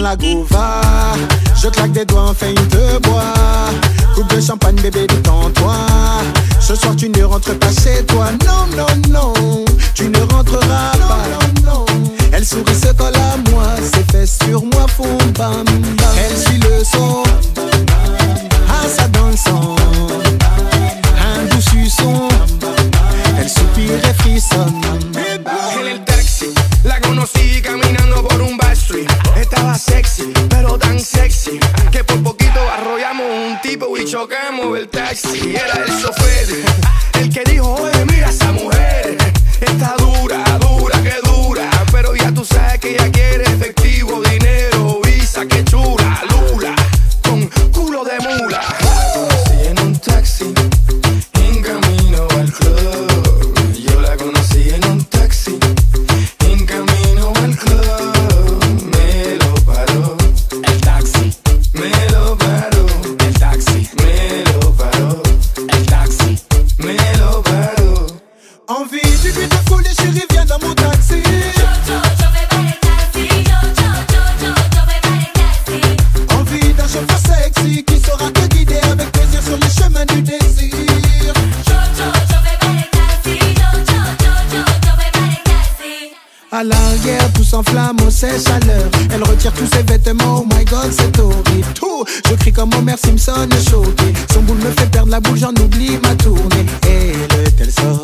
la gouva. Je claque des doigts, enfin il te bois. Coupe de champagne, bébé, détends-toi. Ce soir, tu ne rentres pas chez toi. Non, non, non, tu ne rentreras pas. Non, non, Elle sourit, se colle à moi. Ses fesses sur moi font bam, bam. Elle suit le son. Chocamos el taxi. Era el chofer, el que dijo, oye, À l'arrière, tout s'enflamme, oh c'est chaleur. Elle retire tous ses vêtements, oh my god, c'est horrible. Tout, je crie comme Homer Simpson, choqué. Son boule me fait perdre la boule, j'en oublie ma tournée. Et le tel sonne,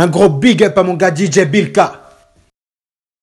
Un gros big up à mon gars DJ Bilka.